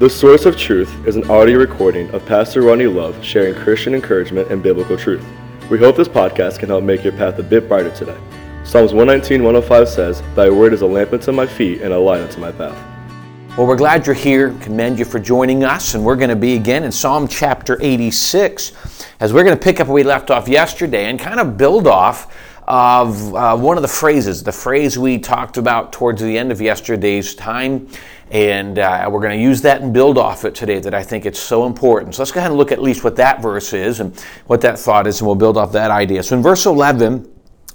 The Source of Truth is an audio recording of Pastor Ronnie Love sharing Christian encouragement and biblical truth. We hope this podcast can help make your path a bit brighter today. Psalms 119, 105 says, Thy word is a lamp unto my feet and a light unto my path. Well, we're glad you're here. Commend you for joining us. And we're going to be again in Psalm chapter 86 as we're going to pick up where we left off yesterday and kind of build off of uh, one of the phrases, the phrase we talked about towards the end of yesterday's time. And uh, we're going to use that and build off it today that I think it's so important. So let's go ahead and look at least what that verse is and what that thought is, and we'll build off that idea. So in verse 11,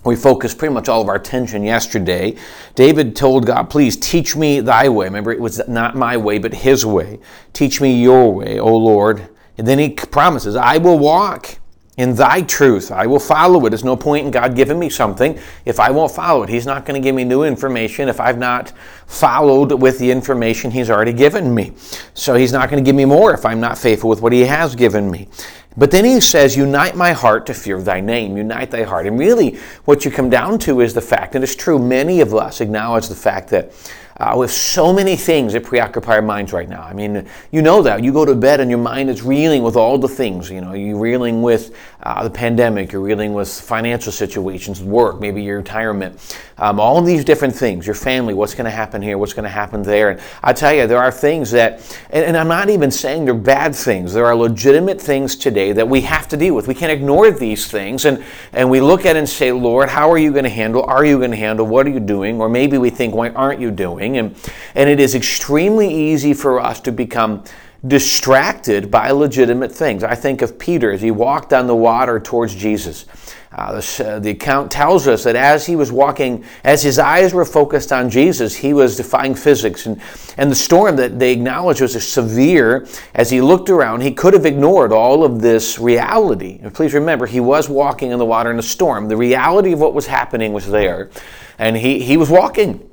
we focused pretty much all of our attention yesterday. David told God, Please teach me thy way. Remember, it was not my way, but his way. Teach me your way, O Lord. And then he promises, I will walk in thy truth. I will follow it. There's no point in God giving me something if I won't follow it. He's not going to give me new information if I've not followed with the information He's already given me. So He's not going to give me more if I'm not faithful with what He has given me. But then he says, Unite my heart to fear thy name. Unite thy heart. And really, what you come down to is the fact, and it's true, many of us acknowledge the fact that uh, we have so many things that preoccupy our minds right now. I mean, you know that. You go to bed and your mind is reeling with all the things. You know, you're reeling with uh, the pandemic, you're reeling with financial situations, work, maybe your retirement, um, all these different things, your family, what's going to happen here, what's going to happen there. And I tell you, there are things that, and, and I'm not even saying they're bad things, there are legitimate things today that we have to deal with. We can't ignore these things. And, and we look at it and say, Lord, how are you going to handle? Are you going to handle? What are you doing? Or maybe we think, why aren't you doing? And, and it is extremely easy for us to become distracted by legitimate things. I think of Peter as he walked on the water towards Jesus. Uh, the, uh, the, account tells us that as he was walking, as his eyes were focused on Jesus, he was defying physics. And, and the storm that they acknowledged was severe. As he looked around, he could have ignored all of this reality. And please remember, he was walking in the water in a storm. The reality of what was happening was there. And he, he was walking.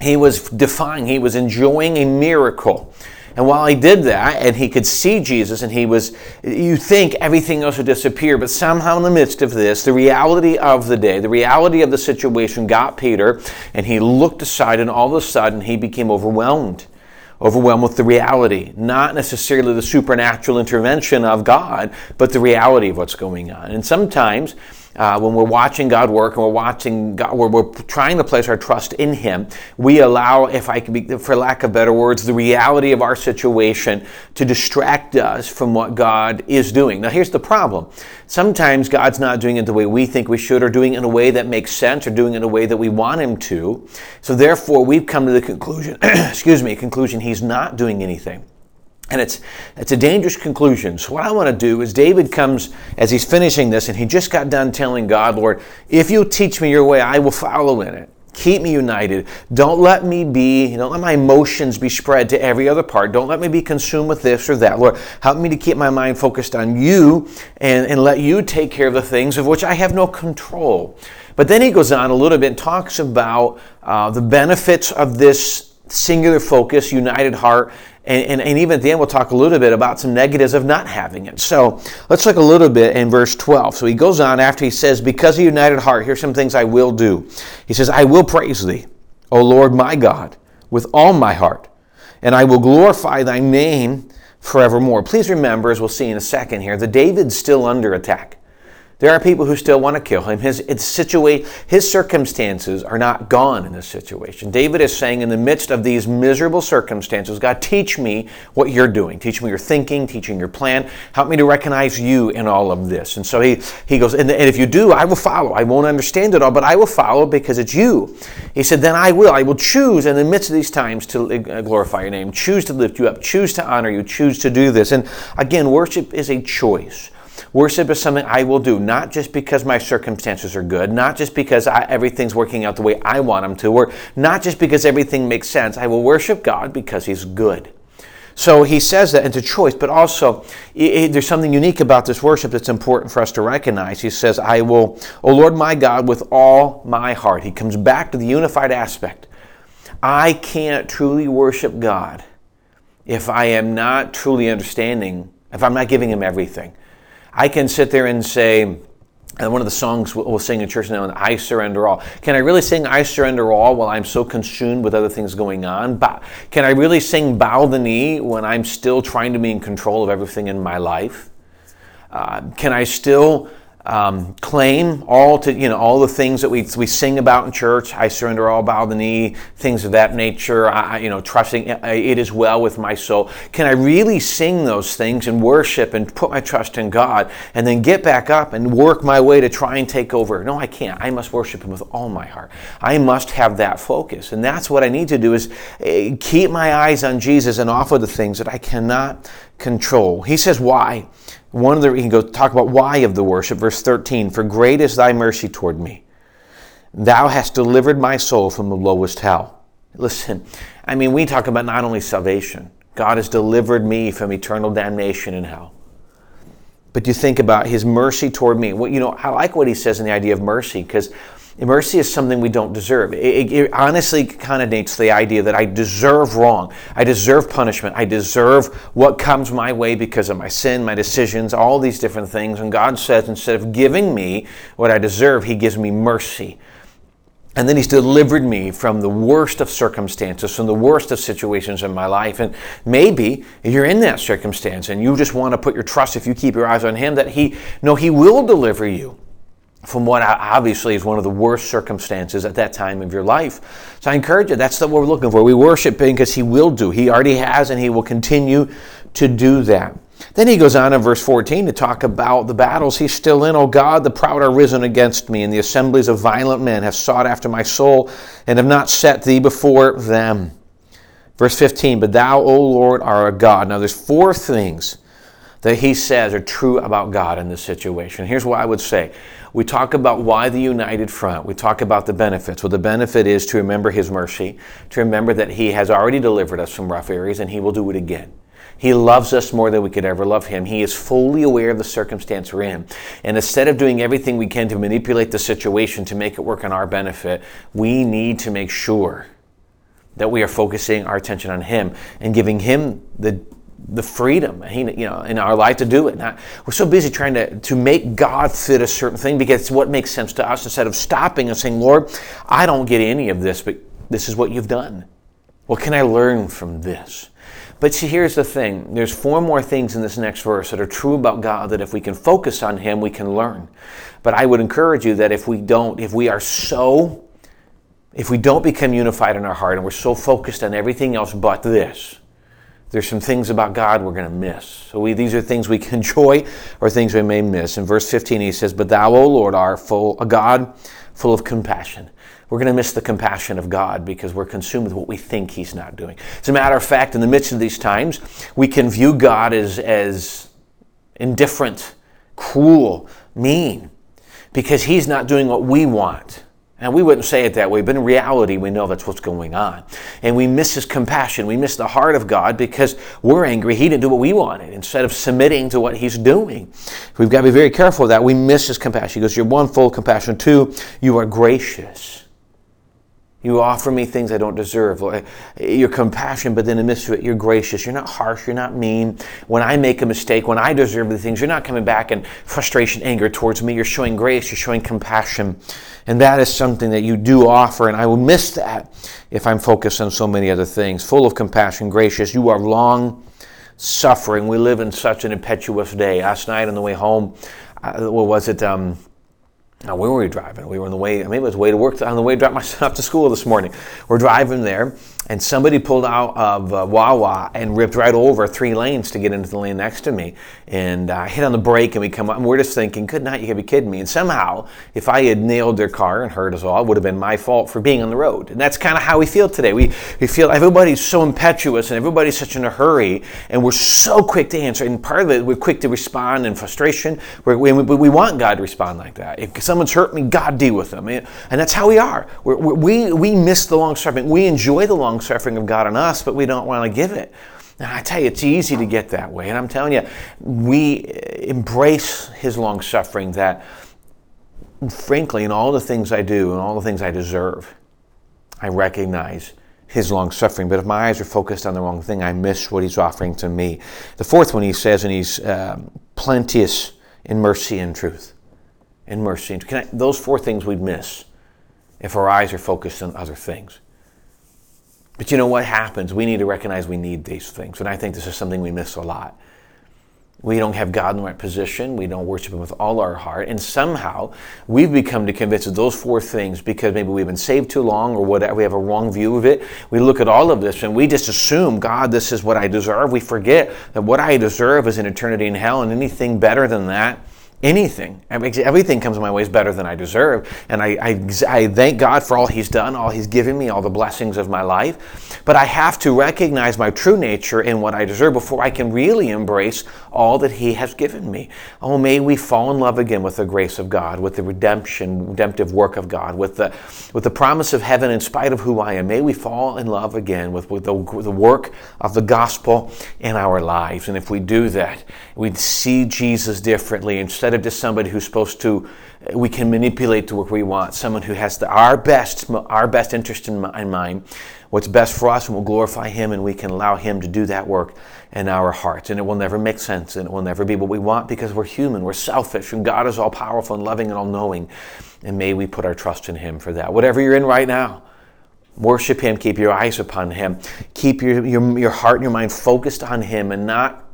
He was defying, he was enjoying a miracle. And while he did that, and he could see Jesus, and he was, you think everything else would disappear, but somehow in the midst of this, the reality of the day, the reality of the situation got Peter, and he looked aside, and all of a sudden he became overwhelmed. Overwhelmed with the reality, not necessarily the supernatural intervention of God, but the reality of what's going on. And sometimes uh, when we're watching God work and we're watching God, we're, we're trying to place our trust in Him, we allow, if I can be, for lack of better words, the reality of our situation to distract us from what God is doing. Now, here's the problem. Sometimes God's not doing it the way we think we should, or doing it in a way that makes sense, or doing it in a way that we want Him to. So, therefore, we've come to the conclusion, excuse me, conclusion He's not doing anything. And it's, it's a dangerous conclusion. So, what I want to do is, David comes as he's finishing this, and he just got done telling God, Lord, if you'll teach me your way, I will follow in it. Keep me united. Don't let me be, don't let my emotions be spread to every other part. Don't let me be consumed with this or that. Lord, help me to keep my mind focused on you and, and let you take care of the things of which I have no control. But then he goes on a little bit and talks about uh, the benefits of this singular focus, united heart, and, and, and, even at the end, we'll talk a little bit about some negatives of not having it. So let's look a little bit in verse 12. So he goes on after he says, Because of united heart, here's some things I will do. He says, I will praise thee, O Lord my God, with all my heart, and I will glorify thy name forevermore. Please remember, as we'll see in a second here, that David's still under attack. There are people who still want to kill him. His, situa- his circumstances are not gone in this situation. David is saying, in the midst of these miserable circumstances, God, teach me what you're doing. Teach me your thinking, teaching your plan. Help me to recognize you in all of this. And so he, he goes, and, and if you do, I will follow. I won't understand it all, but I will follow because it's you. He said, then I will. I will choose in the midst of these times to uh, glorify your name, choose to lift you up, choose to honor you, choose to do this. And again, worship is a choice. Worship is something I will do, not just because my circumstances are good, not just because I, everything's working out the way I want them to, or not just because everything makes sense. I will worship God because He's good. So he says that a choice, but also it, it, there's something unique about this worship that's important for us to recognize. He says, I will, O Lord my God, with all my heart. He comes back to the unified aspect. I can't truly worship God if I am not truly understanding, if I'm not giving Him everything. I can sit there and say, and one of the songs we'll sing in church now, I surrender all. Can I really sing I surrender all while I'm so consumed with other things going on? Can I really sing bow the knee when I'm still trying to be in control of everything in my life? Uh, can I still um, claim all to you know all the things that we, we sing about in church. I surrender all bow the knee things of that nature. I, you know trusting uh, it is well with my soul. Can i really sing those things and worship and put my trust in god and then get back up and work my way to try and take over? No i can't. I must worship him with all my heart. I must have that focus. And that's what i need to do is uh, keep my eyes on jesus and off of the things that i cannot control. He says why one of the, he can go talk about why of the worship, verse 13. For great is thy mercy toward me. Thou hast delivered my soul from the lowest hell. Listen, I mean, we talk about not only salvation, God has delivered me from eternal damnation in hell. But you think about his mercy toward me. Well, you know, I like what he says in the idea of mercy because Mercy is something we don't deserve. It, it, it honestly connotates the idea that I deserve wrong. I deserve punishment. I deserve what comes my way because of my sin, my decisions, all these different things. And God says, instead of giving me what I deserve, He gives me mercy. And then he's delivered me from the worst of circumstances, from the worst of situations in my life. And maybe you're in that circumstance and you just want to put your trust, if you keep your eyes on him, that he, no, he will deliver you from what obviously is one of the worst circumstances at that time of your life. So I encourage you, that's what we're looking for. We worship Him because He will do. He already has, and He will continue to do that. Then he goes on in verse 14 to talk about the battles he's still in. O God, the proud are risen against me, and the assemblies of violent men have sought after my soul and have not set thee before them. Verse 15, but thou, O Lord, are a God. Now there's four things that he says are true about God in this situation. Here's what I would say. We talk about why the united front. We talk about the benefits. Well, the benefit is to remember his mercy, to remember that he has already delivered us from rough areas and he will do it again. He loves us more than we could ever love him. He is fully aware of the circumstance we're in. And instead of doing everything we can to manipulate the situation to make it work in our benefit, we need to make sure that we are focusing our attention on him and giving him the the freedom he, you know, in our life to do it. Not, we're so busy trying to, to make God fit a certain thing because it's what makes sense to us instead of stopping and saying, Lord, I don't get any of this, but this is what you've done. What can I learn from this? But see, here's the thing. There's four more things in this next verse that are true about God that if we can focus on Him, we can learn. But I would encourage you that if we don't, if we are so, if we don't become unified in our heart and we're so focused on everything else but this, there's some things about God we're going to miss. So we, these are things we can enjoy or things we may miss. In verse 15, he says, But thou, O Lord, art full, a God full of compassion. We're going to miss the compassion of God because we're consumed with what we think He's not doing. As a matter of fact, in the midst of these times, we can view God as, as indifferent, cruel, mean, because He's not doing what we want. And we wouldn't say it that way, but in reality, we know that's what's going on. And we miss his compassion. We miss the heart of God because we're angry. He didn't do what we wanted instead of submitting to what he's doing. We've got to be very careful of that. We miss his compassion. He goes, You're one, full compassion. Two, you are gracious. You offer me things I don't deserve. You're compassionate, but then in the midst of it, you're gracious. You're not harsh. You're not mean. When I make a mistake, when I deserve the things, you're not coming back in frustration, anger towards me. You're showing grace. You're showing compassion. And that is something that you do offer, and I will miss that if I'm focused on so many other things. Full of compassion, gracious. You are long suffering. We live in such an impetuous day. Last night on the way home, uh, what was it? Um, now, where were we driving? We were on the way, maybe it was way to work, on the way to drop my son off to school this morning. We're driving there, and somebody pulled out of uh, Wawa and ripped right over three lanes to get into the lane next to me. And I uh, hit on the brake, and we come up, and we're just thinking, good night, you gotta be kidding me. And somehow, if I had nailed their car and hurt us all, it would have been my fault for being on the road. And that's kind of how we feel today. We, we feel everybody's so impetuous, and everybody's such in a hurry, and we're so quick to answer. And part of it, we're quick to respond in frustration. We're, we, we want God to respond like that. If someone's hurt me, God deal with them. And that's how we are. We're, we we miss the long suffering. We enjoy the long suffering of God on us, but we don't want to give it. And I tell you, it's easy to get that way. And I'm telling you, we embrace His long suffering that, frankly, in all the things I do and all the things I deserve, I recognize his long suffering. But if my eyes are focused on the wrong thing, I miss what he's offering to me. The fourth one he says, and he's um, plenteous in mercy and truth. In mercy. And I, those four things we'd miss if our eyes are focused on other things. But you know what happens? We need to recognize we need these things. And I think this is something we miss a lot. We don't have God in the right position. We don't worship Him with all our heart. And somehow we've become to convinced of those four things because maybe we've been saved too long or whatever. We have a wrong view of it. We look at all of this and we just assume, God, this is what I deserve. We forget that what I deserve is an eternity in hell and anything better than that anything. Everything comes my way is better than I deserve. And I, I, I, thank God for all He's done, all He's given me, all the blessings of my life. But I have to recognize my true nature and what I deserve before I can really embrace all that He has given me. Oh, may we fall in love again with the grace of God, with the redemption, redemptive work of God, with the, with the promise of heaven in spite of who I am. May we fall in love again with, with the, the work of the gospel in our lives. And if we do that, we'd see Jesus differently instead instead of just somebody who's supposed to we can manipulate to work we want. Someone who has the, our best our best interest in, in mind what's best for us and will glorify him and we can allow him to do that work in our hearts and it will never make sense and it will never be what we want because we're human. We're selfish and god is all powerful and loving and all knowing and may we put our trust in him for that. Whatever you're in right now worship him keep your eyes upon him. Keep your, your, your heart and your mind focused on him and not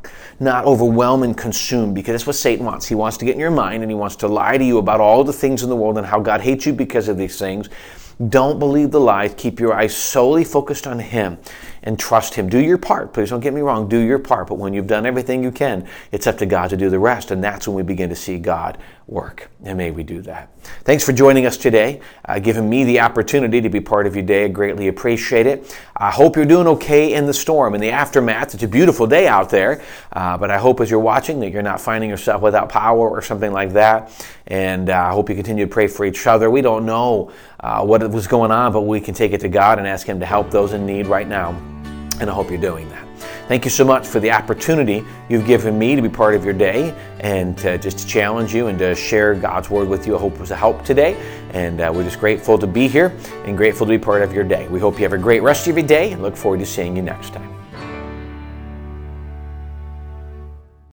not overwhelm and consume because that's what Satan wants. He wants to get in your mind and he wants to lie to you about all the things in the world and how God hates you because of these things. Don't believe the lies. Keep your eyes solely focused on Him and trust Him. Do your part. Please don't get me wrong. Do your part. But when you've done everything you can, it's up to God to do the rest. And that's when we begin to see God work. And may we do that. Thanks for joining us today, uh, giving me the opportunity to be part of your day. I greatly appreciate it. I hope you're doing okay in the storm, in the aftermath. It's a beautiful day out there, uh, but I hope as you're watching that you're not finding yourself without power or something like that. And uh, I hope you continue to pray for each other. We don't know uh, what was going on, but we can take it to God and ask Him to help those in need right now. And I hope you're doing that. Thank you so much for the opportunity you've given me to be part of your day and just to challenge you and to share God's word with you. I hope it was a help today. And uh, we're just grateful to be here and grateful to be part of your day. We hope you have a great rest of your day and look forward to seeing you next time.